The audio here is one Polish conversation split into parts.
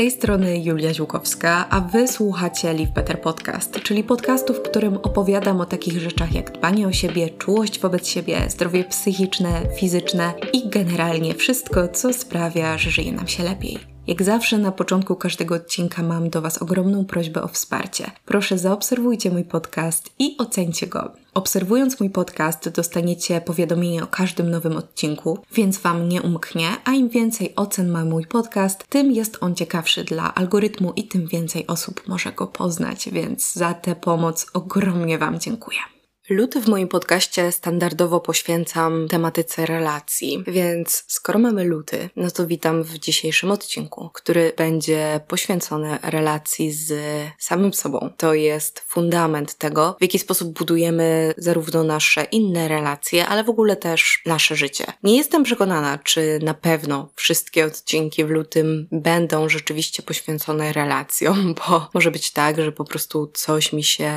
tej strony Julia Ziłkowska, a wy słuchacie Live Better Podcast, czyli podcastu, w którym opowiadam o takich rzeczach jak dbanie o siebie, czułość wobec siebie, zdrowie psychiczne, fizyczne i generalnie wszystko, co sprawia, że żyje nam się lepiej. Jak zawsze na początku każdego odcinka mam do Was ogromną prośbę o wsparcie. Proszę zaobserwujcie mój podcast i ocencie go. Obserwując mój podcast, dostaniecie powiadomienie o każdym nowym odcinku, więc Wam nie umknie, a im więcej ocen ma mój podcast, tym jest on ciekawszy dla algorytmu i tym więcej osób może go poznać, więc za tę pomoc ogromnie Wam dziękuję. Luty w moim podcaście standardowo poświęcam tematyce relacji, więc skoro mamy luty, no to witam w dzisiejszym odcinku, który będzie poświęcony relacji z samym sobą. To jest fundament tego, w jaki sposób budujemy zarówno nasze inne relacje, ale w ogóle też nasze życie. Nie jestem przekonana, czy na pewno wszystkie odcinki w lutym będą rzeczywiście poświęcone relacjom, bo może być tak, że po prostu coś mi się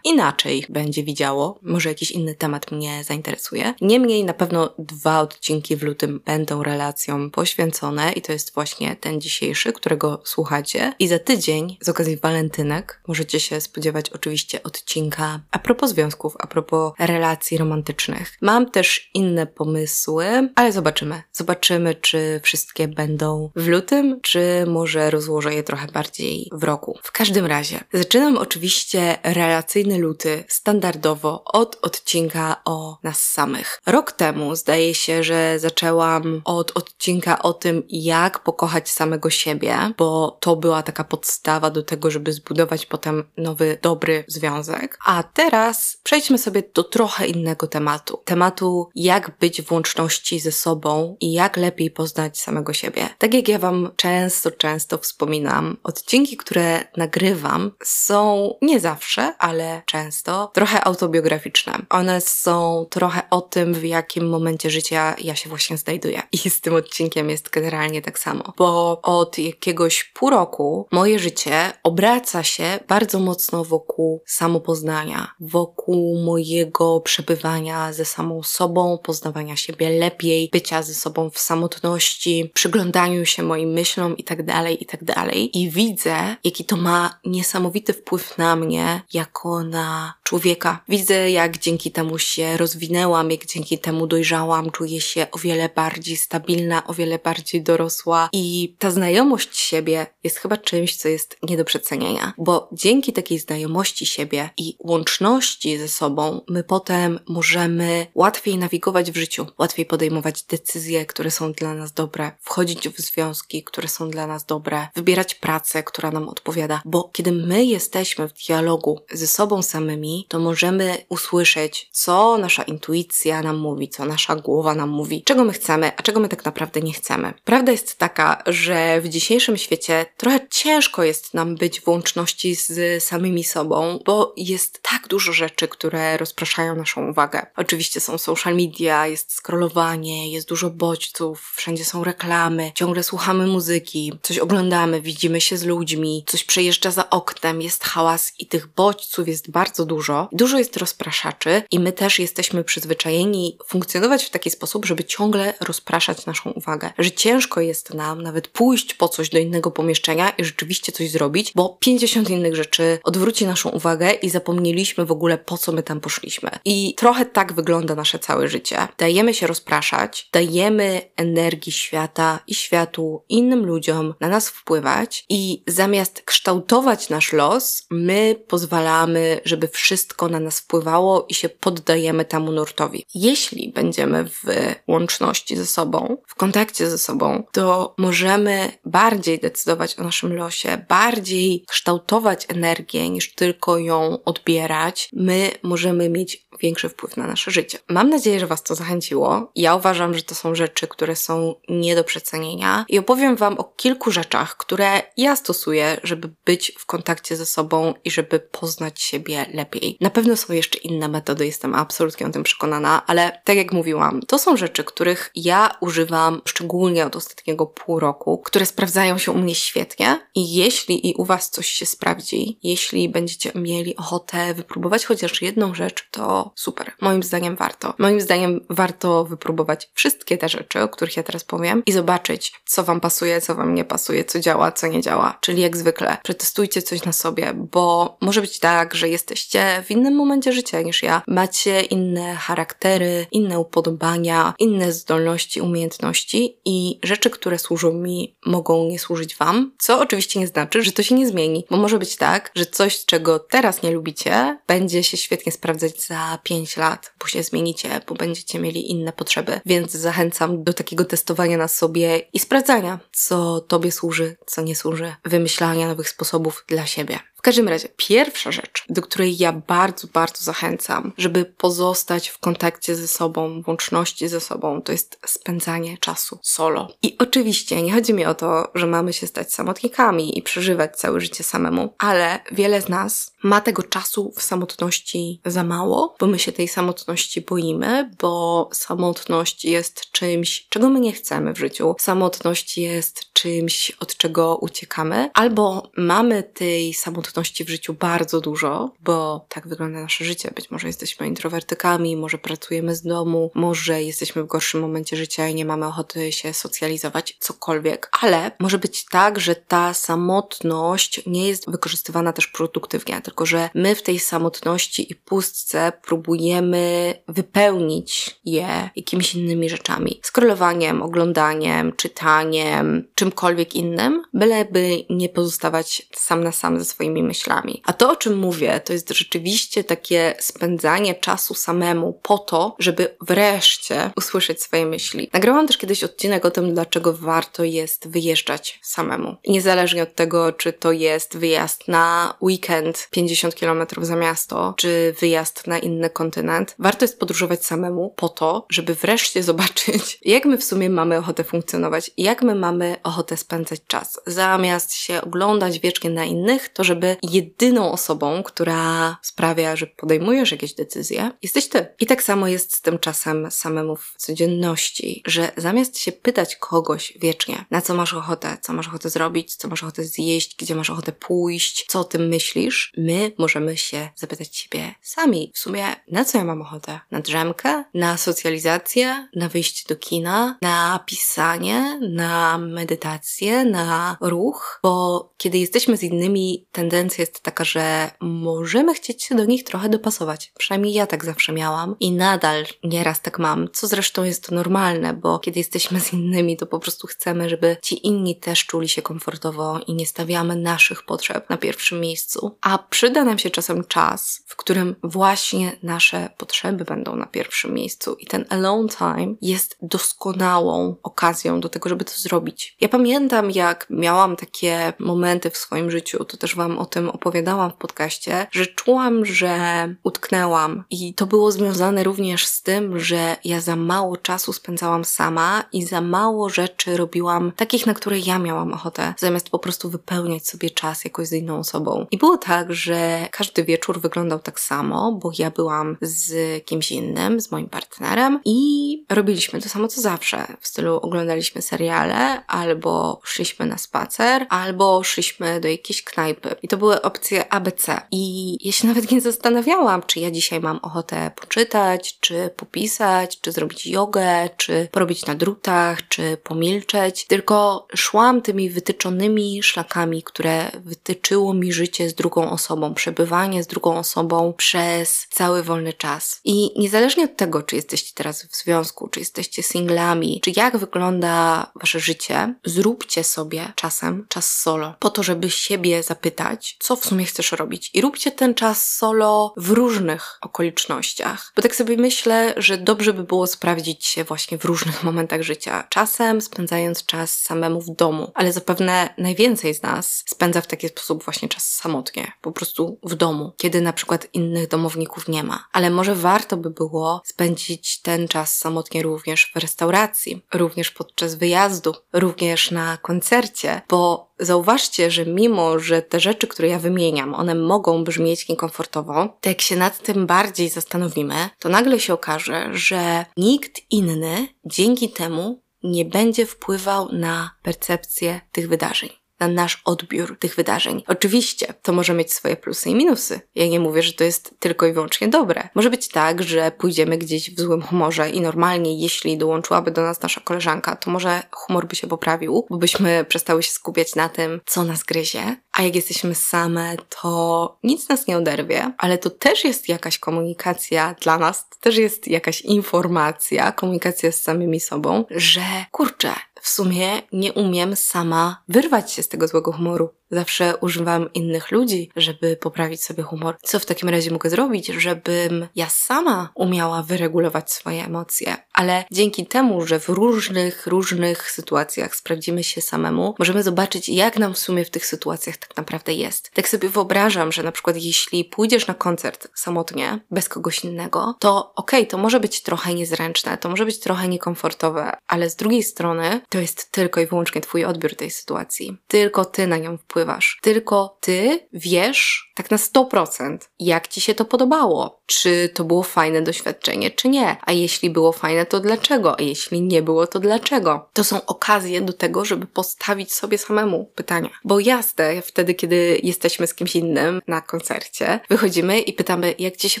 inaczej będzie widziało może jakiś inny temat mnie zainteresuje. Niemniej na pewno dwa odcinki w lutym będą relacjom poświęcone i to jest właśnie ten dzisiejszy, którego słuchacie. I za tydzień z okazji walentynek możecie się spodziewać oczywiście odcinka a propos związków, a propos relacji romantycznych. Mam też inne pomysły, ale zobaczymy. Zobaczymy, czy wszystkie będą w lutym, czy może rozłożę je trochę bardziej w roku. W każdym razie, zaczynam oczywiście relacyjny luty standardowo od odcinka o nas samych. Rok temu zdaje się, że zaczęłam od odcinka o tym, jak pokochać samego siebie, bo to była taka podstawa do tego, żeby zbudować potem nowy, dobry związek. A teraz przejdźmy sobie do trochę innego tematu. Tematu, jak być w łączności ze sobą i jak lepiej poznać samego siebie. Tak jak ja Wam często, często wspominam, odcinki, które nagrywam, są nie zawsze, ale często trochę autobiograficzne biograficzne. One są trochę o tym, w jakim momencie życia ja się właśnie znajduję. I z tym odcinkiem jest generalnie tak samo, bo od jakiegoś pół roku moje życie obraca się bardzo mocno wokół samopoznania, wokół mojego przebywania ze samą sobą, poznawania siebie lepiej, bycia ze sobą w samotności, przyglądaniu się moim myślom itd., tak itd. Tak I widzę, jaki to ma niesamowity wpływ na mnie, jako na człowieka. Widzę, jak dzięki temu się rozwinęłam, jak dzięki temu dojrzałam, czuję się o wiele bardziej stabilna, o wiele bardziej dorosła i ta znajomość siebie jest chyba czymś, co jest nie do przecenienia, bo dzięki takiej znajomości siebie i łączności ze sobą, my potem możemy łatwiej nawigować w życiu, łatwiej podejmować decyzje, które są dla nas dobre, wchodzić w związki, które są dla nas dobre, wybierać pracę, która nam odpowiada, bo kiedy my jesteśmy w dialogu ze sobą samymi, to możemy usłyszeć, co nasza intuicja nam mówi, co nasza głowa nam mówi, czego my chcemy, a czego my tak naprawdę nie chcemy. Prawda jest taka, że w dzisiejszym świecie trochę ciężko jest nam być w łączności z samymi sobą, bo jest tak dużo rzeczy, które rozpraszają naszą uwagę. Oczywiście są social media, jest scrollowanie, jest dużo bodźców, wszędzie są reklamy, ciągle słuchamy muzyki, coś oglądamy, widzimy się z ludźmi, coś przejeżdża za oknem, jest hałas i tych bodźców jest bardzo dużo. Dużo jest rozpraszania rozpraszaczy i my też jesteśmy przyzwyczajeni funkcjonować w taki sposób, żeby ciągle rozpraszać naszą uwagę. Że ciężko jest nam nawet pójść po coś do innego pomieszczenia i rzeczywiście coś zrobić, bo 50 innych rzeczy odwróci naszą uwagę i zapomnieliśmy w ogóle po co my tam poszliśmy. I trochę tak wygląda nasze całe życie. Dajemy się rozpraszać, dajemy energii świata i światu, innym ludziom na nas wpływać i zamiast kształtować nasz los, my pozwalamy, żeby wszystko na nas wpływało i się poddajemy temu nurtowi. Jeśli będziemy w łączności ze sobą, w kontakcie ze sobą, to możemy bardziej decydować o naszym losie, bardziej kształtować energię niż tylko ją odbierać. My możemy mieć większy wpływ na nasze życie. Mam nadzieję, że Was to zachęciło. Ja uważam, że to są rzeczy, które są nie do przecenienia i opowiem Wam o kilku rzeczach, które ja stosuję, żeby być w kontakcie ze sobą i żeby poznać siebie lepiej. Na pewno są jeszcze jeszcze inne metody, jestem absolutnie o tym przekonana, ale tak jak mówiłam, to są rzeczy, których ja używam szczególnie od ostatniego pół roku, które sprawdzają się u mnie świetnie i jeśli i u Was coś się sprawdzi, jeśli będziecie mieli ochotę wypróbować chociaż jedną rzecz, to super. Moim zdaniem warto. Moim zdaniem warto wypróbować wszystkie te rzeczy, o których ja teraz powiem i zobaczyć, co Wam pasuje, co Wam nie pasuje, co działa, co nie działa. Czyli jak zwykle, przetestujcie coś na sobie, bo może być tak, że jesteście w innym momencie życia niż ja. Macie inne charaktery, inne upodobania, inne zdolności, umiejętności i rzeczy, które służą mi, mogą nie służyć Wam, co oczywiście nie znaczy, że to się nie zmieni, bo może być tak, że coś, czego teraz nie lubicie, będzie się świetnie sprawdzać za 5 lat, bo się zmienicie, bo będziecie mieli inne potrzeby. Więc zachęcam do takiego testowania na sobie i sprawdzania, co Tobie służy, co nie służy, wymyślania nowych sposobów dla siebie. W każdym razie, pierwsza rzecz, do której ja bardzo, bardzo zachęcam, żeby pozostać w kontakcie ze sobą, w łączności ze sobą, to jest spędzanie czasu solo. I oczywiście nie chodzi mi o to, że mamy się stać samotnikami i przeżywać całe życie samemu, ale wiele z nas ma tego czasu w samotności za mało, bo my się tej samotności boimy, bo samotność jest czymś, czego my nie chcemy w życiu. Samotność jest czymś, od czego uciekamy, albo mamy tej samotności samotności w życiu bardzo dużo, bo tak wygląda nasze życie. Być może jesteśmy introwertykami, może pracujemy z domu, może jesteśmy w gorszym momencie życia i nie mamy ochoty się socjalizować, cokolwiek. Ale może być tak, że ta samotność nie jest wykorzystywana też produktywnie, tylko że my w tej samotności i pustce próbujemy wypełnić je jakimiś innymi rzeczami. Scrollowaniem, oglądaniem, czytaniem, czymkolwiek innym, byleby nie pozostawać sam na sam ze swoimi myślami. A to, o czym mówię, to jest rzeczywiście takie spędzanie czasu samemu po to, żeby wreszcie usłyszeć swoje myśli. Nagrałam też kiedyś odcinek o tym, dlaczego warto jest wyjeżdżać samemu. Niezależnie od tego, czy to jest wyjazd na weekend 50 km za miasto, czy wyjazd na inny kontynent, warto jest podróżować samemu po to, żeby wreszcie zobaczyć, jak my w sumie mamy ochotę funkcjonować, jak my mamy ochotę spędzać czas. Zamiast się oglądać wiecznie na innych, to żeby jedyną osobą, która sprawia, że podejmujesz jakieś decyzje, jesteś ty. I tak samo jest z tym czasem samemu w codzienności, że zamiast się pytać kogoś wiecznie, na co masz ochotę, co masz ochotę zrobić, co masz ochotę zjeść, gdzie masz ochotę pójść, co o tym myślisz, my możemy się zapytać siebie sami. W sumie, na co ja mam ochotę? Na drzemkę? Na socjalizację? Na wyjście do kina? Na pisanie? Na medytację? Na ruch? Bo kiedy jesteśmy z innymi, tendencja tendencja jest taka, że możemy chcieć się do nich trochę dopasować. Przynajmniej ja tak zawsze miałam i nadal nieraz tak mam, co zresztą jest normalne, bo kiedy jesteśmy z innymi, to po prostu chcemy, żeby ci inni też czuli się komfortowo i nie stawiamy naszych potrzeb na pierwszym miejscu. A przyda nam się czasem czas, w którym właśnie nasze potrzeby będą na pierwszym miejscu i ten alone time jest doskonałą okazją do tego, żeby to zrobić. Ja pamiętam, jak miałam takie momenty w swoim życiu, to też Wam o tym opowiadałam w podcaście, że czułam, że utknęłam. I to było związane również z tym, że ja za mało czasu spędzałam sama i za mało rzeczy robiłam takich, na które ja miałam ochotę, zamiast po prostu wypełniać sobie czas jakoś z inną osobą. I było tak, że każdy wieczór wyglądał tak samo, bo ja byłam z kimś innym, z moim partnerem i robiliśmy to samo co zawsze. W stylu oglądaliśmy seriale, albo szliśmy na spacer, albo szliśmy do jakiejś knajpy. I to były opcje ABC. I ja się nawet nie zastanawiałam, czy ja dzisiaj mam ochotę poczytać, czy popisać, czy zrobić jogę, czy porobić na drutach, czy pomilczeć. Tylko szłam tymi wytyczonymi szlakami, które wytyczyło mi życie z drugą osobą, przebywanie z drugą osobą przez cały wolny czas. I niezależnie od tego, czy jesteście teraz w związku, czy jesteście singlami, czy jak wygląda wasze życie, zróbcie sobie czasem czas solo, po to, żeby siebie zapytać, co w sumie chcesz robić. I róbcie ten czas solo w różnych okolicznościach. Bo tak sobie myślę, że dobrze by było sprawdzić się właśnie w różnych momentach życia. Czasem spędzając czas samemu w domu, ale zapewne najwięcej z nas spędza w taki sposób właśnie czas samotnie, po prostu w domu, kiedy na przykład innych domowników nie ma. Ale może warto by było spędzić ten czas samotnie również w restauracji, również podczas wyjazdu, również na koncercie, bo zauważcie, że mimo, że te rzeczy, które ja wymieniam, one mogą brzmieć niekomfortowo, to jak się nad tym bardziej zastanowimy, to nagle się okaże, że nikt inny dzięki temu nie będzie wpływał na percepcję tych wydarzeń na nasz odbiór tych wydarzeń. Oczywiście to może mieć swoje plusy i minusy. Ja nie mówię, że to jest tylko i wyłącznie dobre. Może być tak, że pójdziemy gdzieś w złym humorze i normalnie, jeśli dołączyłaby do nas nasza koleżanka, to może humor by się poprawił, bo byśmy przestały się skupiać na tym, co nas gryzie. A jak jesteśmy same, to nic nas nie oderwie, ale to też jest jakaś komunikacja dla nas, to też jest jakaś informacja, komunikacja z samymi sobą, że kurczę, w sumie nie umiem sama wyrwać się z tego złego humoru. Zawsze używam innych ludzi, żeby poprawić sobie humor. Co w takim razie mogę zrobić, żebym ja sama umiała wyregulować swoje emocje? Ale dzięki temu, że w różnych, różnych sytuacjach sprawdzimy się samemu, możemy zobaczyć, jak nam w sumie w tych sytuacjach tak naprawdę jest. Tak sobie wyobrażam, że na przykład jeśli pójdziesz na koncert samotnie, bez kogoś innego, to okej, okay, to może być trochę niezręczne, to może być trochę niekomfortowe, ale z drugiej strony to jest tylko i wyłącznie Twój odbiór tej sytuacji. Tylko Ty na nią wpływasz. Tylko Ty wiesz tak na 100%, jak Ci się to podobało. Czy to było fajne doświadczenie, czy nie. A jeśli było fajne, to dlaczego? A jeśli nie było, to dlaczego? To są okazje do tego, żeby postawić sobie samemu pytania. Bo jasne, wtedy, kiedy jesteśmy z kimś innym na koncercie, wychodzimy i pytamy, jak Ci się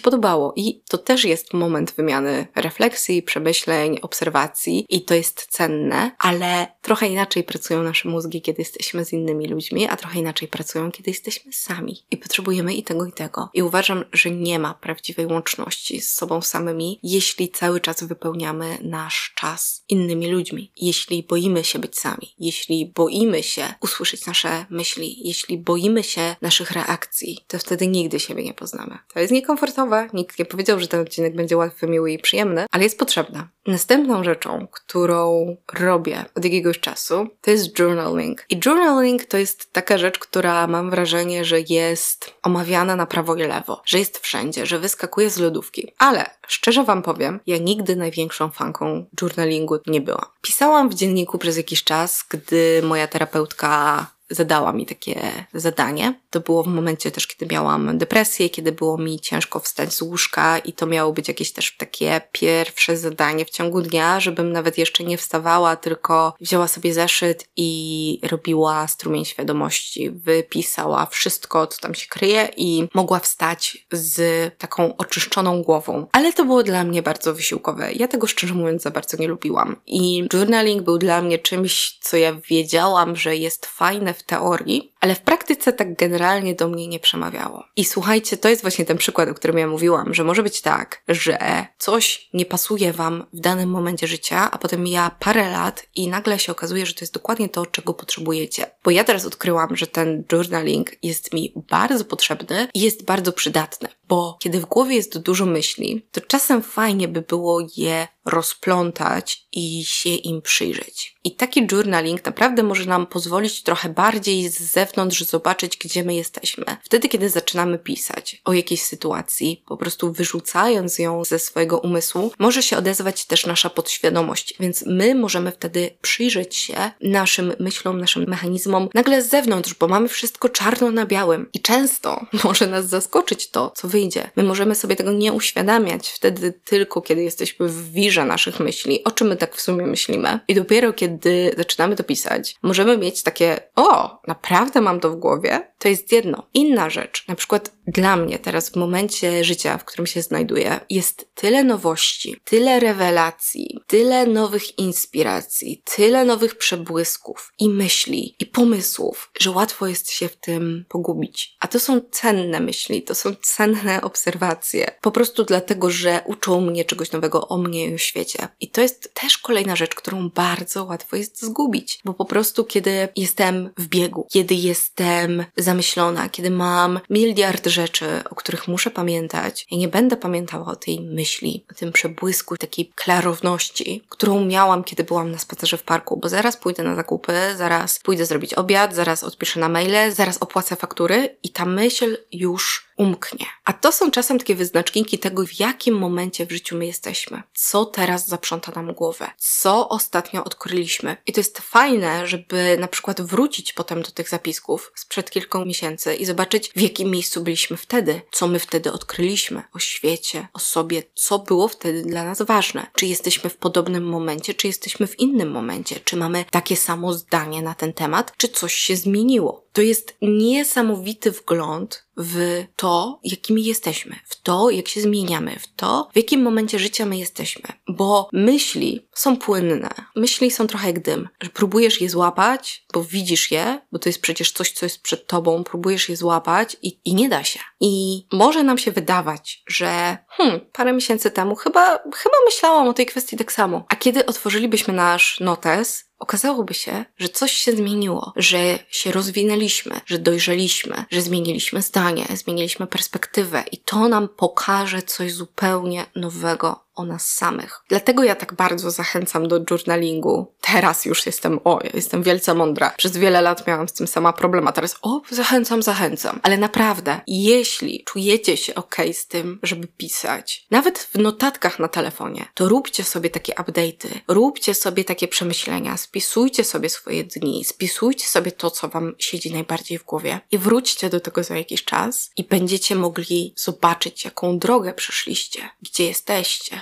podobało. I to też jest moment wymiany refleksji, przemyśleń, obserwacji i to jest cenne, ale trochę inaczej pracują nasze mózgi, kiedy jesteśmy z innymi ludźmi, a trochę inaczej pracują, kiedy jesteśmy sami. I potrzebujemy i tego, i tego. I uważam, że nie ma prawdziwej łączności z sobą samymi, jeśli cały czas wypełniamy nasz czas innymi ludźmi. Jeśli boimy się być sami, jeśli boimy się usłyszeć nasze myśli, jeśli boimy się naszych reakcji, to wtedy nigdy siebie nie poznamy. To jest niekomfortowe. Nikt nie powiedział, że ten odcinek będzie łatwy, miły i przyjemny, ale jest potrzebne. Następną rzeczą, którą robię od jakiegoś czasu, to jest journaling. I journaling to jest taka rzecz, która mam wrażenie, że jest omawiana na prawo i lewo, że jest wszędzie, że wyskakuje z lodówki. Ale szczerze Wam powiem, ja nigdy największą fanką journalingu nie byłam. Pisałam w dzienniku przez jakiś czas, gdy moja terapeutka zadała mi takie zadanie. To było w momencie też, kiedy miałam depresję, kiedy było mi ciężko wstać z łóżka i to miało być jakieś też takie pierwsze zadanie w ciągu dnia, żebym nawet jeszcze nie wstawała, tylko wzięła sobie zeszyt i robiła strumień świadomości, wypisała wszystko, co tam się kryje i mogła wstać z taką oczyszczoną głową. Ale to było dla mnie bardzo wysiłkowe. Ja tego szczerze mówiąc za bardzo nie lubiłam. I journaling był dla mnie czymś, co ja wiedziałam, że jest fajne w teorii, ale w praktyce tak generalnie do mnie nie przemawiało. I słuchajcie, to jest właśnie ten przykład, o którym ja mówiłam, że może być tak, że coś nie pasuje Wam w danym momencie życia, a potem mija parę lat i nagle się okazuje, że to jest dokładnie to, czego potrzebujecie. Bo ja teraz odkryłam, że ten journaling jest mi bardzo potrzebny i jest bardzo przydatny, bo kiedy w głowie jest dużo myśli, to czasem fajnie by było je rozplątać i się im przyjrzeć. I taki journaling naprawdę może nam pozwolić trochę bardziej z zewnątrz zobaczyć, gdzie my jesteśmy. Wtedy, kiedy zaczynamy pisać o jakiejś sytuacji, po prostu wyrzucając ją ze swojego umysłu, może się odezwać też nasza podświadomość, więc my możemy wtedy przyjrzeć się naszym myślom, naszym mechanizmom nagle z zewnątrz, bo mamy wszystko czarno na białym i często może nas zaskoczyć to, co wyjdzie. My możemy sobie tego nie uświadamiać wtedy tylko, kiedy jesteśmy w wirze naszych myśli, o czym my tak w sumie myślimy. I dopiero kiedy zaczynamy to pisać, możemy mieć takie, o, naprawdę mam to w głowie? To jest jedno. Inna rzecz, na przykład dla mnie teraz w momencie życia, w którym się znajduję, jest tyle nowości, tyle rewelacji, tyle nowych inspiracji, tyle nowych przebłysków i myśli, i pomysłów, że łatwo jest się w tym pogubić. A to są cenne myśli, to są cenne obserwacje. Po prostu dlatego, że uczą mnie czegoś nowego o mnie i o świecie. I to jest też kolejna rzecz, którą bardzo łatwo jest zgubić, bo po prostu kiedy jestem w biegu, kiedy jestem zamyślona, kiedy mam miliard rzeczy, o których muszę pamiętać, i nie będę pamiętała o tej myśli, o tym przebłysku, takiej klarowności, którą miałam, kiedy byłam na spacerze w parku, bo zaraz pójdę na zakupy, zaraz pójdę zrobić obiad, zaraz odpiszę na maile, zaraz opłacę faktury i ta myśl już umknie. A to są czasem takie wyznaczniki tego, w jakim momencie w życiu my jesteśmy. Co teraz zaprząta nam głowę. Co ostatnio odkryliśmy. I to jest fajne, żeby na przykład wrócić potem do tych zapisków sprzed kilku miesięcy i zobaczyć, w jakim miejscu byliśmy wtedy. Co my wtedy odkryliśmy o świecie, o sobie. Co było wtedy dla nas ważne. Czy jesteśmy w podobnym momencie, czy jesteśmy w innym momencie. Czy mamy takie samo zdanie na ten temat, czy coś się zmieniło. To jest niesamowity wgląd w to, jakimi jesteśmy, w to, jak się zmieniamy, w to, w jakim momencie życia my jesteśmy. Bo myśli są płynne. Myśli są trochę jak dym, że próbujesz je złapać, bo widzisz je, bo to jest przecież coś, co jest przed tobą, próbujesz je złapać i, i nie da się. I może nam się wydawać, że hmm, parę miesięcy temu chyba, chyba myślałam o tej kwestii tak samo. A kiedy otworzylibyśmy nasz notes, okazałoby się, że coś się zmieniło, że się rozwinęliśmy, że dojrzeliśmy, że zmieniliśmy zdanie, zmieniliśmy perspektywę i to nam pokaże coś zupełnie nowego o nas samych. Dlatego ja tak bardzo zachęcam do journalingu. Teraz już jestem, o, jestem wielce mądra. Przez wiele lat miałam z tym sama problem, a teraz, o, zachęcam, zachęcam. Ale naprawdę, jeśli czujecie się ok z tym, żeby pisać, nawet w notatkach na telefonie, to róbcie sobie takie update'y, róbcie sobie takie przemyślenia, spisujcie sobie swoje dni, spisujcie sobie to, co wam siedzi najbardziej w głowie i wróćcie do tego za jakiś czas i będziecie mogli zobaczyć, jaką drogę przeszliście, gdzie jesteście,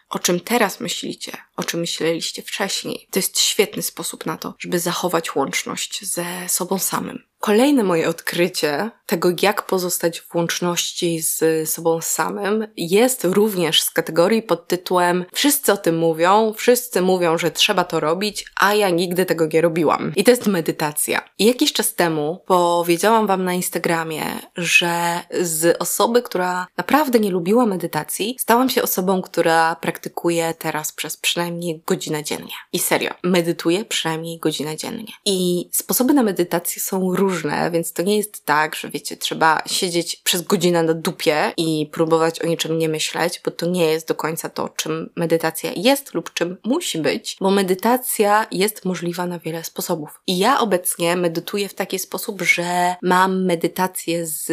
o czym teraz myślicie, o czym myśleliście wcześniej. To jest świetny sposób na to, żeby zachować łączność ze sobą samym. Kolejne moje odkrycie tego, jak pozostać w łączności z sobą samym, jest również z kategorii pod tytułem Wszyscy o tym mówią, wszyscy mówią, że trzeba to robić, a ja nigdy tego nie robiłam. I to jest medytacja. I jakiś czas temu powiedziałam Wam na Instagramie, że z osoby, która naprawdę nie lubiła medytacji, stałam się osobą, która praktykuje teraz przez przynajmniej godzinę dziennie. I serio, medytuję przynajmniej godzinę dziennie. I sposoby na medytację są różne więc to nie jest tak, że wiecie, trzeba siedzieć przez godzinę na dupie i próbować o niczym nie myśleć, bo to nie jest do końca to, czym medytacja jest lub czym musi być, bo medytacja jest możliwa na wiele sposobów. I ja obecnie medytuję w taki sposób, że mam medytacje z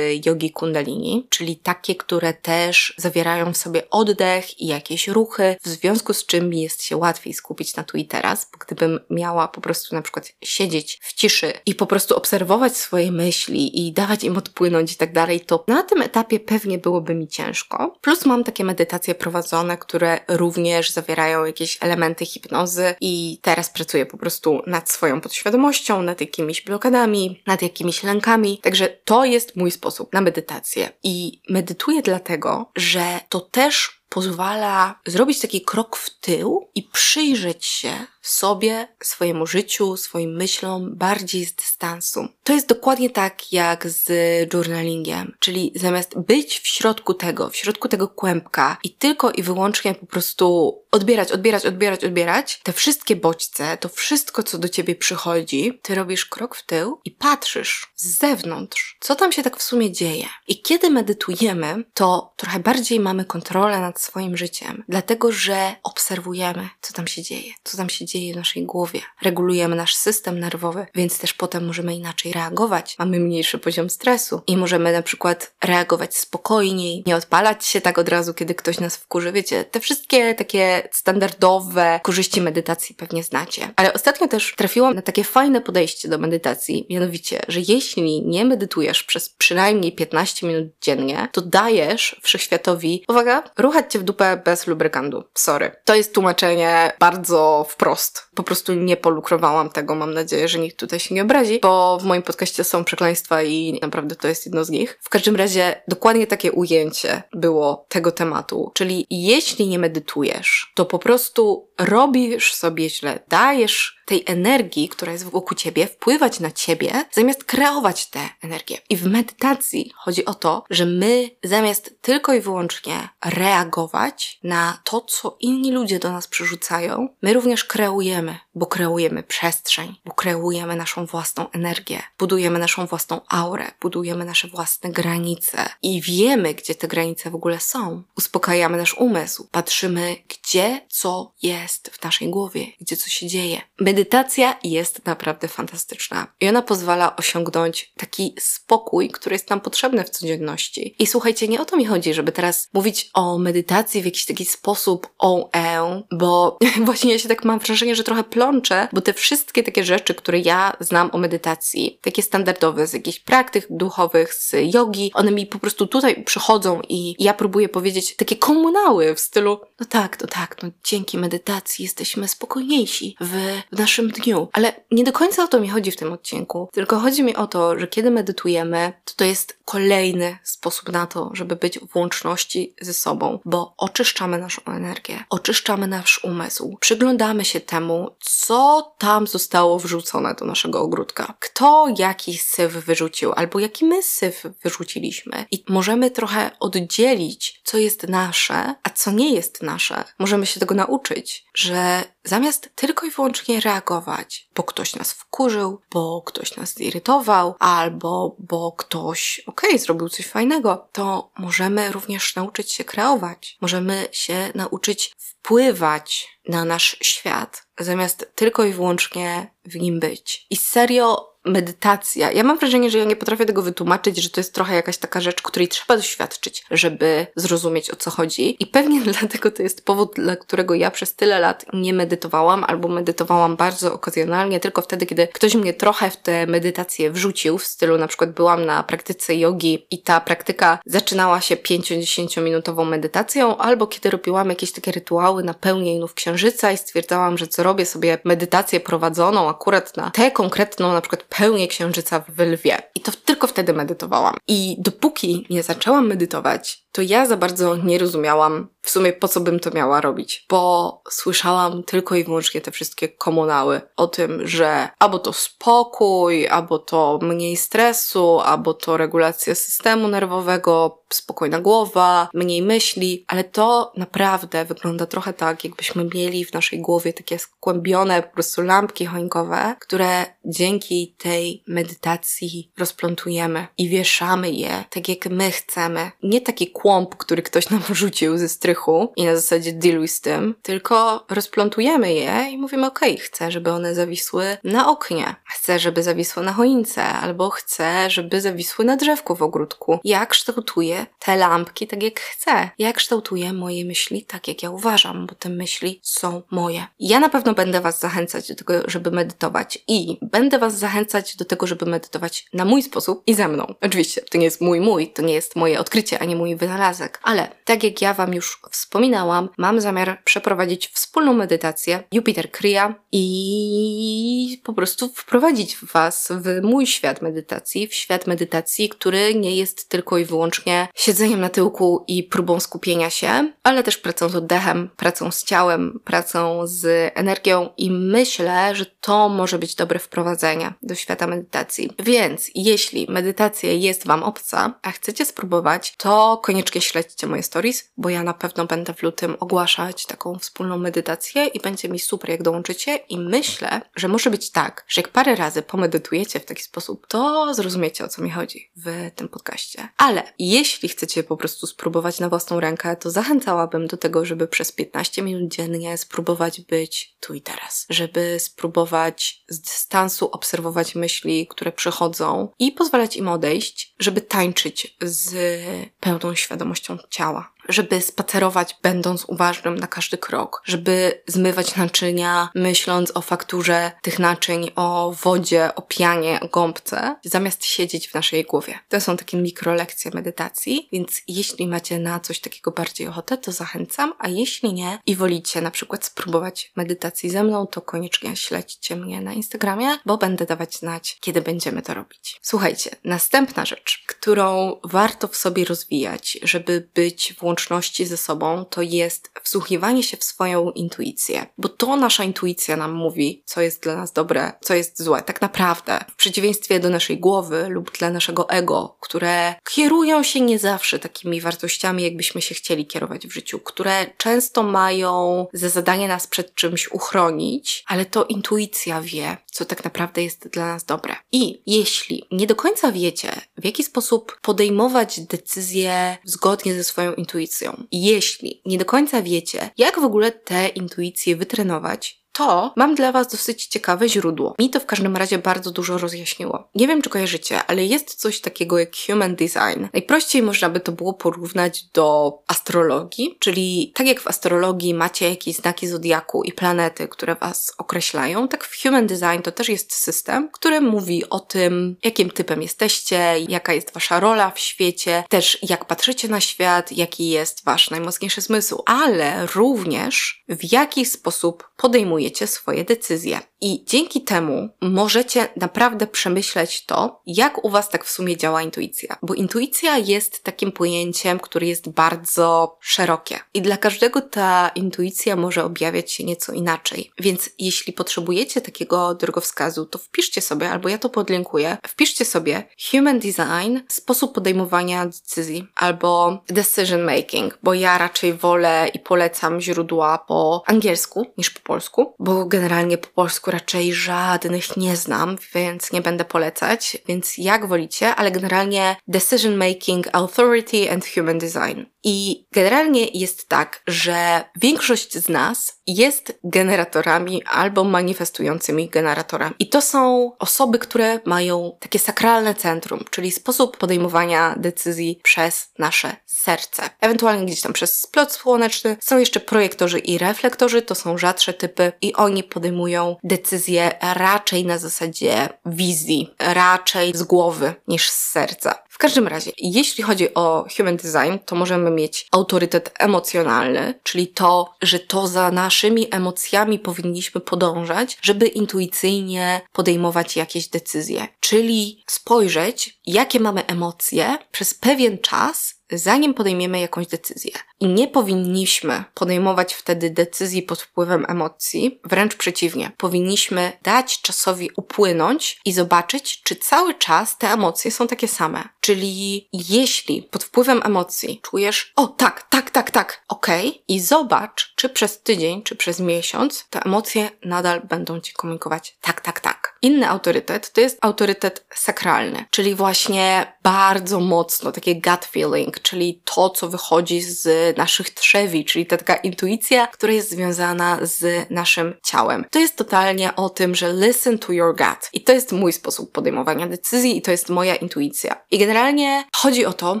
jogi kundalini, czyli takie, które też zawierają w sobie oddech i jakieś ruchy, w związku z czym jest się łatwiej skupić na tu i teraz, bo gdybym miała po prostu na przykład siedzieć w ciszy i po prostu obserwować swoje myśli i dawać im odpłynąć i tak dalej, to na tym etapie pewnie byłoby mi ciężko. Plus mam takie medytacje prowadzone, które również zawierają jakieś elementy hipnozy i teraz pracuję po prostu nad swoją podświadomością, nad jakimiś blokadami, nad jakimiś lękami. Także to jest mój sposób na medytację. I medytuję dlatego, że to też pozwala zrobić taki krok w tył i przyjrzeć się sobie, swojemu życiu, swoim myślom bardziej z dystansu. To jest dokładnie tak jak z journalingiem, czyli zamiast być w środku tego, w środku tego kłębka i tylko i wyłącznie po prostu odbierać, odbierać, odbierać, odbierać, te wszystkie bodźce, to wszystko, co do ciebie przychodzi, ty robisz krok w tył i patrzysz z zewnątrz, co tam się tak w sumie dzieje. I kiedy medytujemy, to trochę bardziej mamy kontrolę nad swoim życiem, dlatego że obserwujemy, co tam się dzieje, co tam się dzieje w naszej głowie. Regulujemy nasz system nerwowy, więc też potem możemy inaczej reagować. Mamy mniejszy poziom stresu i możemy na przykład reagować spokojniej, nie odpalać się tak od razu, kiedy ktoś nas wkurzy. Wiecie, te wszystkie takie standardowe korzyści medytacji pewnie znacie. Ale ostatnio też trafiłam na takie fajne podejście do medytacji, mianowicie, że jeśli nie medytujesz przez przynajmniej 15 minut dziennie, to dajesz wszechświatowi, uwaga, ruchać cię w dupę bez lubrykantu. Sorry. To jest tłumaczenie bardzo wprost. Po prostu nie polukrowałam tego. Mam nadzieję, że nikt tutaj się nie obrazi, bo w moim podcaście są przekleństwa i naprawdę to jest jedno z nich. W każdym razie dokładnie takie ujęcie było tego tematu. Czyli jeśli nie medytujesz, to po prostu robisz sobie źle, dajesz tej energii, która jest wokół ciebie, wpływać na ciebie, zamiast kreować tę energię. I w medytacji chodzi o to, że my zamiast tylko i wyłącznie reagować na to, co inni ludzie do nas przyrzucają, my również kreujemy, bo kreujemy przestrzeń, bo kreujemy naszą własną energię, budujemy naszą własną aurę, budujemy nasze własne granice i wiemy, gdzie te granice w ogóle są. Uspokajamy nasz umysł, patrzymy, gdzie co jest w naszej głowie, gdzie co się dzieje. My Medytacja jest naprawdę fantastyczna i ona pozwala osiągnąć taki spokój, który jest nam potrzebny w codzienności. I słuchajcie, nie o to mi chodzi, żeby teraz mówić o medytacji w jakiś taki sposób o e, bo właśnie ja się tak mam wrażenie, że trochę plączę, bo te wszystkie takie rzeczy, które ja znam o medytacji, takie standardowe z jakichś praktyk duchowych, z jogi, one mi po prostu tutaj przychodzą i ja próbuję powiedzieć takie komunały w stylu, no tak, to tak, no dzięki medytacji jesteśmy spokojniejsi w, w naszym dniu. Ale nie do końca o to mi chodzi w tym odcinku, tylko chodzi mi o to, że kiedy medytujemy, to to jest kolejny sposób na to, żeby być w łączności ze sobą, bo oczyszczamy naszą energię, oczyszczamy nasz umysł, przyglądamy się temu, co tam zostało wrzucone do naszego ogródka. Kto jaki syf wyrzucił, albo jaki my syf wyrzuciliśmy. I możemy trochę oddzielić, co jest nasze, a co nie jest nasze. Możemy się tego nauczyć, że zamiast tylko i wyłącznie reagować, bo ktoś nas wkurzył, bo ktoś nas zirytował, albo bo ktoś, okej, okay, zrobił coś fajnego, to możemy również nauczyć się kreować. Możemy się nauczyć wpływać na nasz świat, zamiast tylko i wyłącznie w nim być. I serio medytacja. Ja mam wrażenie, że ja nie potrafię tego wytłumaczyć, że to jest trochę jakaś taka rzecz, której trzeba doświadczyć, żeby zrozumieć o co chodzi. I pewnie dlatego to jest powód, dla którego ja przez tyle lat nie medytowałam, albo medytowałam bardzo okazjonalnie, tylko wtedy, kiedy ktoś mnie trochę w tę medytację wrzucił, w stylu na przykład byłam na praktyce jogi i ta praktyka zaczynała się 5-10 minutową medytacją, albo kiedy robiłam jakieś takie rytuały na pełnię nów księżyca i stwierdzałam, że co robię sobie medytację prowadzoną akurat na tę konkretną na przykład pełnię księżyca w lwie. I to tylko wtedy medytowałam. I dopóki nie zaczęłam medytować, to ja za bardzo nie rozumiałam w sumie po co bym to miała robić, bo słyszałam tylko i wyłącznie te wszystkie komunały o tym, że albo to spokój, albo to mniej stresu, albo to regulacja systemu nerwowego, spokojna głowa, mniej myśli, ale to naprawdę wygląda trochę tak, jakbyśmy mieli w naszej głowie takie skłębione po prostu lampki choinkowe, które dzięki tej medytacji rozplątujemy i wieszamy je tak jak my chcemy. Nie taki kłąb, który ktoś nam rzucił ze strychu i na zasadzie dealuj z tym, tylko rozplątujemy je i mówimy okej, chcę, żeby one zawisły na oknie, chcę, żeby zawisły na choince, albo chcę, żeby zawisły na drzewku w ogródku. Ja kształtuję te lampki tak jak chcę. Ja kształtuję moje myśli tak jak ja uważam, bo te myśli są moje. Ja na pewno będę Was zachęcać do tego, żeby medytować i będę Was zachęcać do tego, żeby medytować na mój sposób i ze mną. Oczywiście, to nie jest mój mój, to nie jest moje odkrycie, ani mój wynalazek, ale tak jak ja Wam już wspominałam, mam zamiar przeprowadzić wspólną medytację Jupiter Kriya i po prostu wprowadzić Was w mój świat medytacji, w świat medytacji, który nie jest tylko i wyłącznie siedzeniem na tyłku i próbą skupienia się, ale też pracą z oddechem, pracą z ciałem, pracą z energią i myślę, że to może być dobre wprowadzenie do świata medytacji. Więc jeśli medytacja jest Wam obca, a chcecie spróbować, to koniecznie śledźcie moje stories, bo ja na pewno będę w lutym ogłaszać taką wspólną medytację i będzie mi super, jak dołączycie i myślę, że może być tak, że jak parę razy pomedytujecie w taki sposób, to zrozumiecie, o co mi chodzi w tym podcaście. Ale jeśli chcecie po prostu spróbować na własną rękę, to zachęcałabym do tego, żeby przez 15 minut dziennie spróbować być tu i teraz. Żeby spróbować z dystansu obserwować myśli, które przychodzą i pozwalać im odejść, żeby tańczyć z pełną świadomością ciała żeby spacerować będąc uważnym na każdy krok, żeby zmywać naczynia myśląc o fakturze tych naczyń, o wodzie, o pianie, o gąbce, zamiast siedzieć w naszej głowie. To są takie mikrolekcje medytacji, więc jeśli macie na coś takiego bardziej ochotę, to zachęcam, a jeśli nie i wolicie na przykład spróbować medytacji ze mną, to koniecznie śledźcie mnie na Instagramie, bo będę dawać znać, kiedy będziemy to robić. Słuchajcie, następna rzecz, którą warto w sobie rozwijać, żeby być włączonym łączności ze sobą, to jest wsłuchiwanie się w swoją intuicję, bo to nasza intuicja nam mówi, co jest dla nas dobre, co jest złe. Tak naprawdę, w przeciwieństwie do naszej głowy lub dla naszego ego, które kierują się nie zawsze takimi wartościami, jakbyśmy się chcieli kierować w życiu, które często mają za zadanie nas przed czymś uchronić, ale to intuicja wie, co tak naprawdę jest dla nas dobre. I jeśli nie do końca wiecie, w jaki sposób podejmować decyzje zgodnie ze swoją intuicją, jeśli nie do końca wiecie, jak w ogóle te intuicje wytrenować, to mam dla Was dosyć ciekawe źródło. Mi to w każdym razie bardzo dużo rozjaśniło. Nie wiem, czy kojarzycie, ale jest coś takiego jak human design. Najprościej można by to było porównać do astrologii, czyli tak jak w astrologii macie jakieś znaki zodiaku i planety, które Was określają, tak w human design to też jest system, który mówi o tym, jakim typem jesteście, jaka jest Wasza rola w świecie, też jak patrzycie na świat, jaki jest Wasz najmocniejszy zmysł, ale również w jaki sposób podejmujecie swoje decyzje. I dzięki temu możecie naprawdę przemyśleć to, jak u Was tak w sumie działa intuicja. Bo intuicja jest takim pojęciem, które jest bardzo szerokie. I dla każdego ta intuicja może objawiać się nieco inaczej. Więc jeśli potrzebujecie takiego drogowskazu, to wpiszcie sobie, albo ja to podlinkuję, wpiszcie sobie human design, sposób podejmowania decyzji, albo decision making, bo ja raczej wolę i polecam źródła po angielsku niż po polsku, bo generalnie po polsku raczej żadnych nie znam, więc nie będę polecać, więc jak wolicie, ale generalnie Decision Making, Authority and Human Design. I generalnie jest tak, że większość z nas jest generatorami albo manifestującymi generatorami. I to są osoby, które mają takie sakralne centrum, czyli sposób podejmowania decyzji przez nasze serce. Ewentualnie gdzieś tam przez splot słoneczny. Są jeszcze projektorzy i reflektorzy, to są rzadsze typy i oni podejmują decyzje raczej na zasadzie wizji, raczej z głowy niż z serca. W każdym razie, jeśli chodzi o human design, to możemy mieć autorytet emocjonalny, czyli to, że to za naszymi emocjami powinniśmy podążać, żeby intuicyjnie podejmować jakieś decyzje. Czyli spojrzeć, jakie mamy emocje przez pewien czas zanim podejmiemy jakąś decyzję. I nie powinniśmy podejmować wtedy decyzji pod wpływem emocji, wręcz przeciwnie. Powinniśmy dać czasowi upłynąć i zobaczyć, czy cały czas te emocje są takie same. Czyli jeśli pod wpływem emocji czujesz, o tak, tak, tak, tak, okej, okay, i zobacz, czy przez tydzień, czy przez miesiąc te emocje nadal będą ci komunikować tak, tak, tak. Inny autorytet to jest autorytet sakralny, czyli właśnie bardzo mocno takie gut feeling, czyli to, co wychodzi z naszych trzewi, czyli ta taka intuicja, która jest związana z naszym ciałem. To jest totalnie o tym, że listen to your gut. I to jest mój sposób podejmowania decyzji i to jest moja intuicja. I generalnie chodzi o to,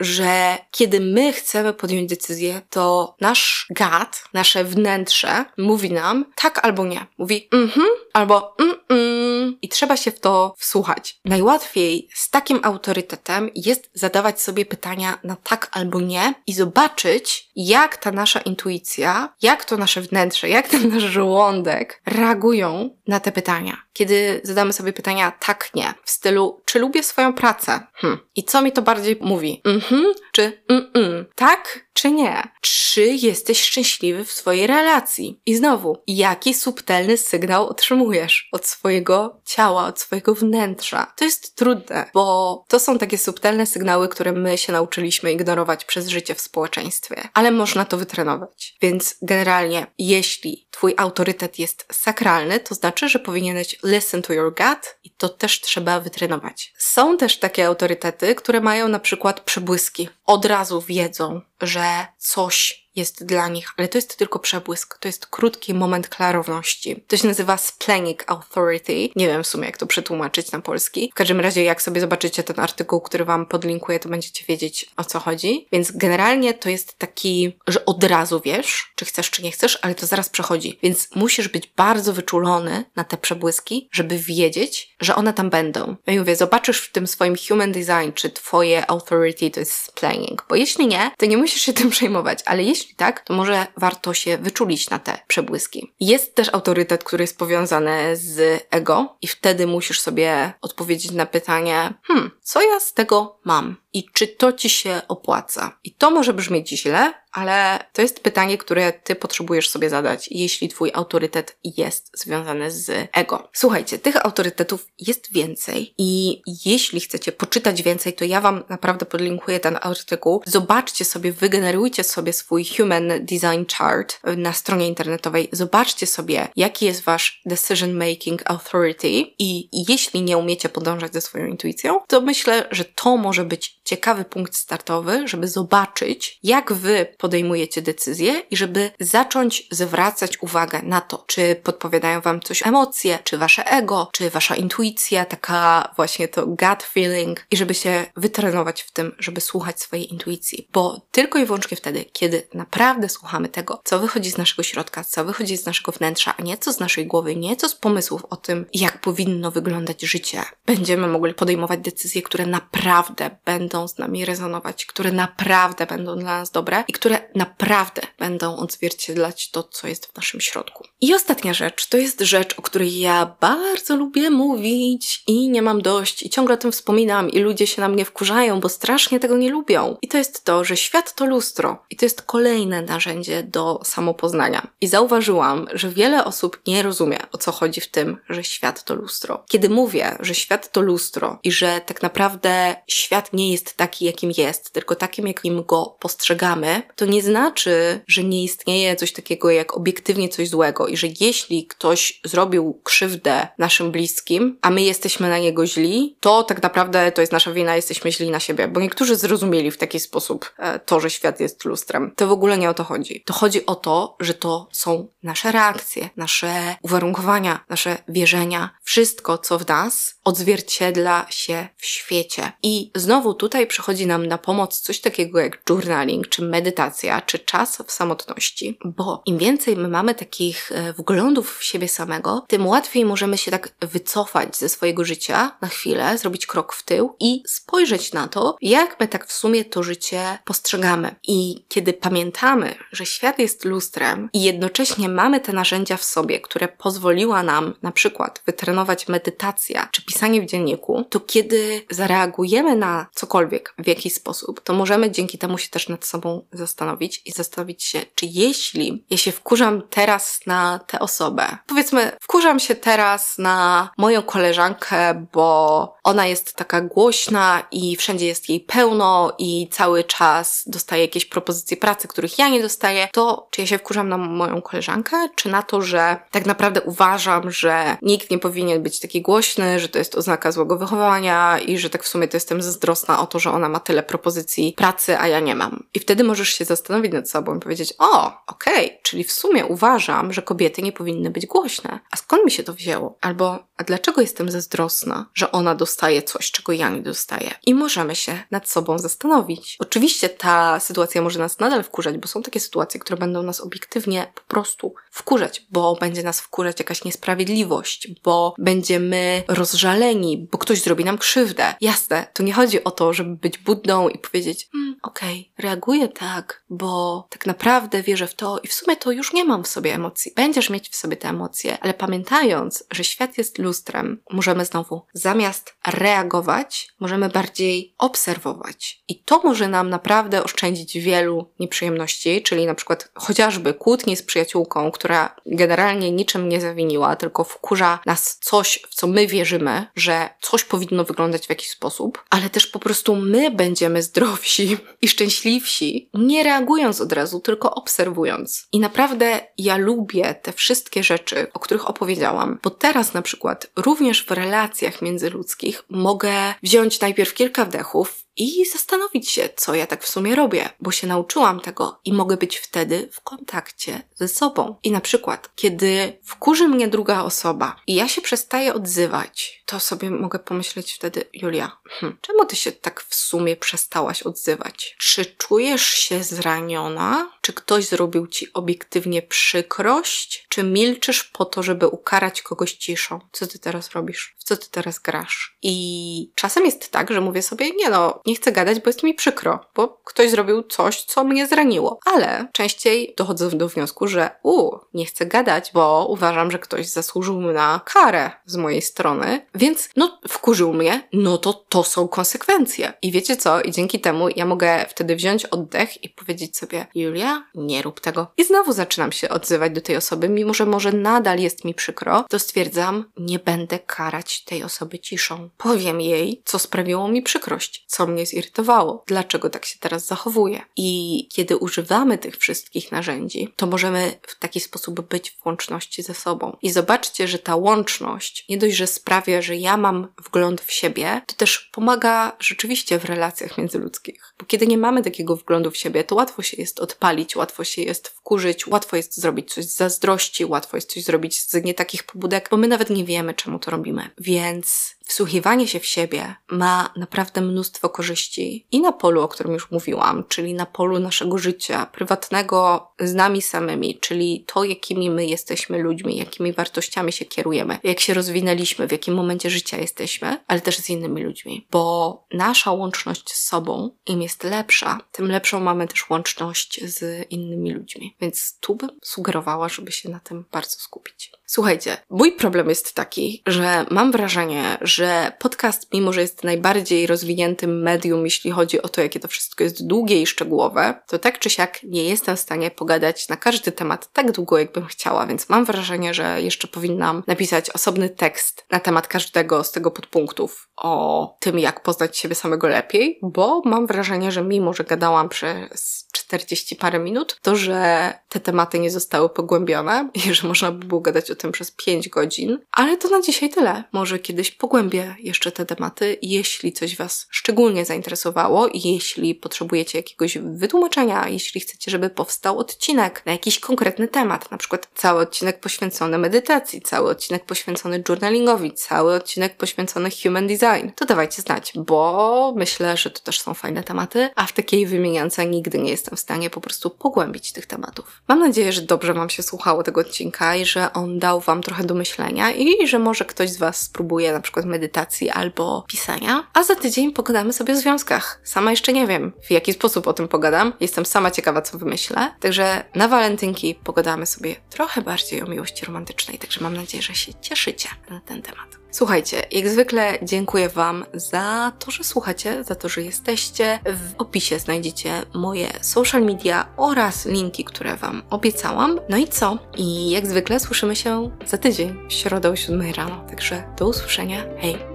że kiedy my chcemy podjąć decyzję, to nasz gut, nasze wnętrze mówi nam tak albo nie. Mówi mhm albo mm, mm i trzeba się w to wsłuchać. Najłatwiej z takim autorytetem jest zadawać sobie pytania na tak albo nie i zobaczyć, jak ta nasza intuicja, jak to nasze wnętrze, jak ten nasz żołądek reagują na te pytania. Kiedy zadamy sobie pytania tak, nie, w stylu, czy lubię swoją pracę? Hm. I co mi to bardziej mówi? Mhm, czy mm, tak, czy nie? Czy jesteś szczęśliwy w swojej relacji? I znowu, jaki subtelny sygnał otrzymujesz od swojego ciała, od swojego wnętrza? To jest trudne, bo to są takie subtelne sygnały, które my się nauczyliśmy ignorować przez życie w społeczeństwie, ale można to wytrenować. Więc generalnie, jeśli twój autorytet jest sakralny, to znaczy, że powinieneś listen to your gut i to też trzeba wytrenować. Są też takie autorytety, które mają na przykład przebłyski. Od razu wiedzą, że coś jest dla nich, ale to jest tylko przebłysk, to jest krótki moment klarowności. To się nazywa splenic authority. Nie wiem w sumie, jak to przetłumaczyć na polski. W każdym razie, jak sobie zobaczycie ten artykuł, który Wam podlinkuję, to będziecie wiedzieć, o co chodzi. Więc generalnie to jest taki, że od razu wiesz, czy chcesz, czy nie chcesz, ale to zaraz przechodzi. Więc musisz być bardzo wyczulony na te przebłyski, żeby wiedzieć, że one tam będą. No i mówię, zobaczysz w tym swoim human design, czy Twoje authority to jest splenic. Bo jeśli nie, to nie musisz się tym przejmować, ale jeśli tak, to może warto się wyczulić na te przebłyski. Jest też autorytet, który jest powiązany z ego i wtedy musisz sobie odpowiedzieć na pytanie, hmm, co ja z tego mam? I czy to ci się opłaca? I to może brzmieć źle, ale to jest pytanie, które ty potrzebujesz sobie zadać, jeśli twój autorytet jest związany z ego. Słuchajcie, tych autorytetów jest więcej i jeśli chcecie poczytać więcej, to ja wam naprawdę podlinkuję ten artykuł. Zobaczcie sobie, wygenerujcie sobie swój Human Design Chart na stronie internetowej. Zobaczcie sobie, jaki jest wasz decision making authority i jeśli nie umiecie podążać ze swoją intuicją, to myślę, że to może być ciekawy punkt startowy, żeby zobaczyć, jak wy podejmujecie decyzje i żeby zacząć zwracać uwagę na to, czy podpowiadają wam coś emocje, czy wasze ego, czy wasza intuicja, taka właśnie to gut feeling i żeby się wytrenować w tym, żeby słuchać swojej intuicji, bo tylko i wyłącznie wtedy, kiedy naprawdę słuchamy tego, co wychodzi z naszego środka, co wychodzi z naszego wnętrza, a nie co z naszej głowy, nie co z pomysłów o tym, jak powinno wyglądać życie, będziemy mogli podejmować decyzje, które naprawdę będą z nami rezonować, które naprawdę będą dla nas dobre i które naprawdę będą odzwierciedlać to, co jest w naszym środku. I ostatnia rzecz, to jest rzecz, o której ja bardzo lubię mówić i nie mam dość i ciągle o tym wspominam i ludzie się na mnie wkurzają, bo strasznie tego nie lubią. I to jest to, że świat to lustro i to jest kolejne narzędzie do samopoznania. I zauważyłam, że wiele osób nie rozumie, o co chodzi w tym, że świat to lustro. Kiedy mówię, że świat to lustro i że tak naprawdę świat nie jest taki, jakim jest, tylko takim, jakim go postrzegamy, to nie znaczy, że nie istnieje coś takiego jak obiektywnie coś złego i że jeśli ktoś zrobił krzywdę naszym bliskim, a my jesteśmy na niego źli, to tak naprawdę to jest nasza wina, jesteśmy źli na siebie, bo niektórzy zrozumieli w taki sposób e, to, że świat jest lustrem. To w ogóle nie o to chodzi. To chodzi o to, że to są nasze reakcje, nasze uwarunkowania, nasze wierzenia, wszystko, co w nas odzwierciedla się w świecie. I znowu tutaj przychodzi nam na pomoc coś takiego jak journaling, czy medytacja, czy czas w samotności, bo im więcej my mamy takich e, wglądów w siebie samego, tym łatwiej możemy się tak wycofać ze swojego życia na chwilę, zrobić krok w tył i spojrzeć na to, jak my tak w sumie to życie postrzegamy. I kiedy pamiętamy, że świat jest lustrem i jednocześnie mamy te narzędzia w sobie, które pozwoliła nam na przykład wytrenować medytacja czy pisanie w dzienniku, to kiedy zareagujemy na cokolwiek w jakiś sposób, to możemy dzięki temu się też nad sobą zastanowić i zastanowić się, czy jeśli ja się wkurzam teraz na tę osobę, powiedzmy, wkurzam się teraz na moją koleżankę, bo ona jest taka głośna i wszędzie jest jej pełno i cały czas dostaje jakieś propozycje pracy, których ja nie dostaję, to czy ja się wkurzam na moją koleżankę, czy na to, że tak naprawdę uważam, że nikt nie powinien być taki głośny, że to jest oznaka złego wychowania i że tak w sumie to jestem zazdrosna o to, że ona ma tyle propozycji pracy, a ja nie mam. I wtedy możesz się zastanowić nad sobą i powiedzieć, o, okej, okay, czyli w sumie uważam, że kobiety nie powinny być głośne. A skąd mi się to wzięło? Albo, a dlaczego jestem zazdrosna, że ona dostaje coś, czego ja nie dostaję? I możemy się nad sobą zastanowić. Oczywiście ta sytuacja może nas nadal wkurzać, bo są takie sytuacje, które będą nas obiektywnie po prostu wkurzać, bo będzie nas wkurzać jakaś niesprawiedliwość, bo będziemy rozżaleni, bo ktoś zrobi nam krzywdę. Jasne, to nie chodzi o to, żeby być budną i powiedzieć, hmm, okej, okay, reaguję tak, bo tak naprawdę wierzę w to i w sumie to już nie mam w sobie emocji. Będziesz mieć w sobie te emocje, ale pamiętając, że świat jest lustrem, możemy znowu zamiast reagować, możemy bardziej obserwować. I to może nam naprawdę oszczędzić wielu nieprzyjemności, czyli na przykład chociażby kłótni z przyjaciółką, która generalnie niczym nie zawiniła, tylko wkurza nas coś, w co my wierzymy, że coś powinno wyglądać w jakiś sposób, ale też po prostu my będziemy zdrowsi i szczęśliwsi, nie reagując od razu, tylko obserwując. I naprawdę ja lubię te wszystkie rzeczy, o których opowiedziałam, bo teraz na przykład również w relacjach międzyludzkich mogę wziąć najpierw kilka wdechów, i zastanowić się, co ja tak w sumie robię, bo się nauczyłam tego i mogę być wtedy w kontakcie ze sobą. I na przykład, kiedy wkurzy mnie druga osoba i ja się przestaję odzywać, to sobie mogę pomyśleć wtedy, Julia, hm, czemu ty się tak w sumie przestałaś odzywać? Czy czujesz się zraniona? Czy ktoś zrobił ci obiektywnie przykrość? Czy milczysz po to, żeby ukarać kogoś ciszą? Co ty teraz robisz? W co ty teraz grasz? I czasem jest tak, że mówię sobie, nie no, nie chcę gadać, bo jest mi przykro, bo ktoś zrobił coś, co mnie zraniło. Ale częściej dochodzę do wniosku, że u, nie chcę gadać, bo uważam, że ktoś zasłużył na karę z mojej strony, więc no wkurzył mnie, no to to są konsekwencje. I wiecie co? I dzięki temu ja mogę wtedy wziąć oddech i powiedzieć sobie, Julia, nie rób tego. I znowu zaczynam się odzywać do tej osoby, mimo że może nadal jest mi przykro, to stwierdzam, nie będę karać tej osoby ciszą. Powiem jej, co sprawiło mi przykrość, co mnie zirytowało, dlaczego tak się teraz zachowuje. I kiedy używamy tych wszystkich narzędzi, to możemy w taki sposób być w łączności ze sobą. I zobaczcie, że ta łączność nie dość, że sprawia, że ja mam wgląd w siebie, to też pomaga rzeczywiście w relacjach międzyludzkich. Bo kiedy nie mamy takiego wglądu w siebie, to łatwo się jest odpalić, łatwo się jest wkurzyć, łatwo jest zrobić coś z zazdrości, łatwo jest coś zrobić z nie takich pobudek, bo my nawet nie wiemy, czemu to robimy. Więc wsłuchiwanie się w siebie ma naprawdę mnóstwo korzyści i na polu, o którym już mówiłam, czyli na polu naszego życia prywatnego z nami samymi, czyli to, jakimi my jesteśmy ludźmi, jakimi wartościami się kierujemy, jak się rozwinęliśmy, w jakim momencie życia jesteśmy, ale też z innymi ludźmi, bo nasza łączność z sobą im jest lepsza, tym lepszą mamy też łączność z innymi ludźmi. Więc tu bym sugerowała, żeby się na tym bardzo skupić. Słuchajcie, mój problem jest taki, że mam wrażenie, że podcast, mimo że jest najbardziej rozwiniętym medium, jeśli chodzi o to, jakie to wszystko jest długie i szczegółowe, to tak czy siak nie jestem w stanie pogadać na każdy temat tak długo, jakbym chciała, więc mam wrażenie, że jeszcze powinnam napisać osobny tekst na temat każdego z tego podpunktów o tym, jak poznać siebie samego lepiej, bo mam wrażenie, że mimo, że gadałam przez 40 parę minut, to, że te tematy nie zostały pogłębione i że można by było gadać o tym przez 5 godzin. Ale to na dzisiaj tyle. Może kiedyś pogłębię jeszcze te tematy, jeśli coś Was szczególnie zainteresowało jeśli potrzebujecie jakiegoś wytłumaczenia, jeśli chcecie, żeby powstał odcinek na jakiś konkretny temat, na przykład cały odcinek poświęcony medytacji, cały odcinek poświęcony journalingowi, cały odcinek poświęcony human design, to dawajcie znać, bo myślę, że to też są fajne tematy, a w takiej wymieniance nigdy nie jestem w stanie po prostu pogłębić tych tematów. Mam nadzieję, że dobrze Wam się słuchało tego odcinka i że on dał Wam trochę do myślenia i że może ktoś z Was spróbuje na przykład medytacji albo pisania. A za tydzień pogadamy sobie o związkach. Sama jeszcze nie wiem, w jaki sposób o tym pogadam. Jestem sama ciekawa, co wymyślę. Także na walentynki pogadamy sobie trochę bardziej o miłości romantycznej. Także mam nadzieję, że się cieszycie na ten temat. Słuchajcie, jak zwykle dziękuję Wam za to, że słuchacie, za to, że jesteście. W opisie znajdziecie moje social media oraz linki, które Wam obiecałam. No i co? I jak zwykle słyszymy się za tydzień, w środę o 7 rano. Także do usłyszenia. Hej!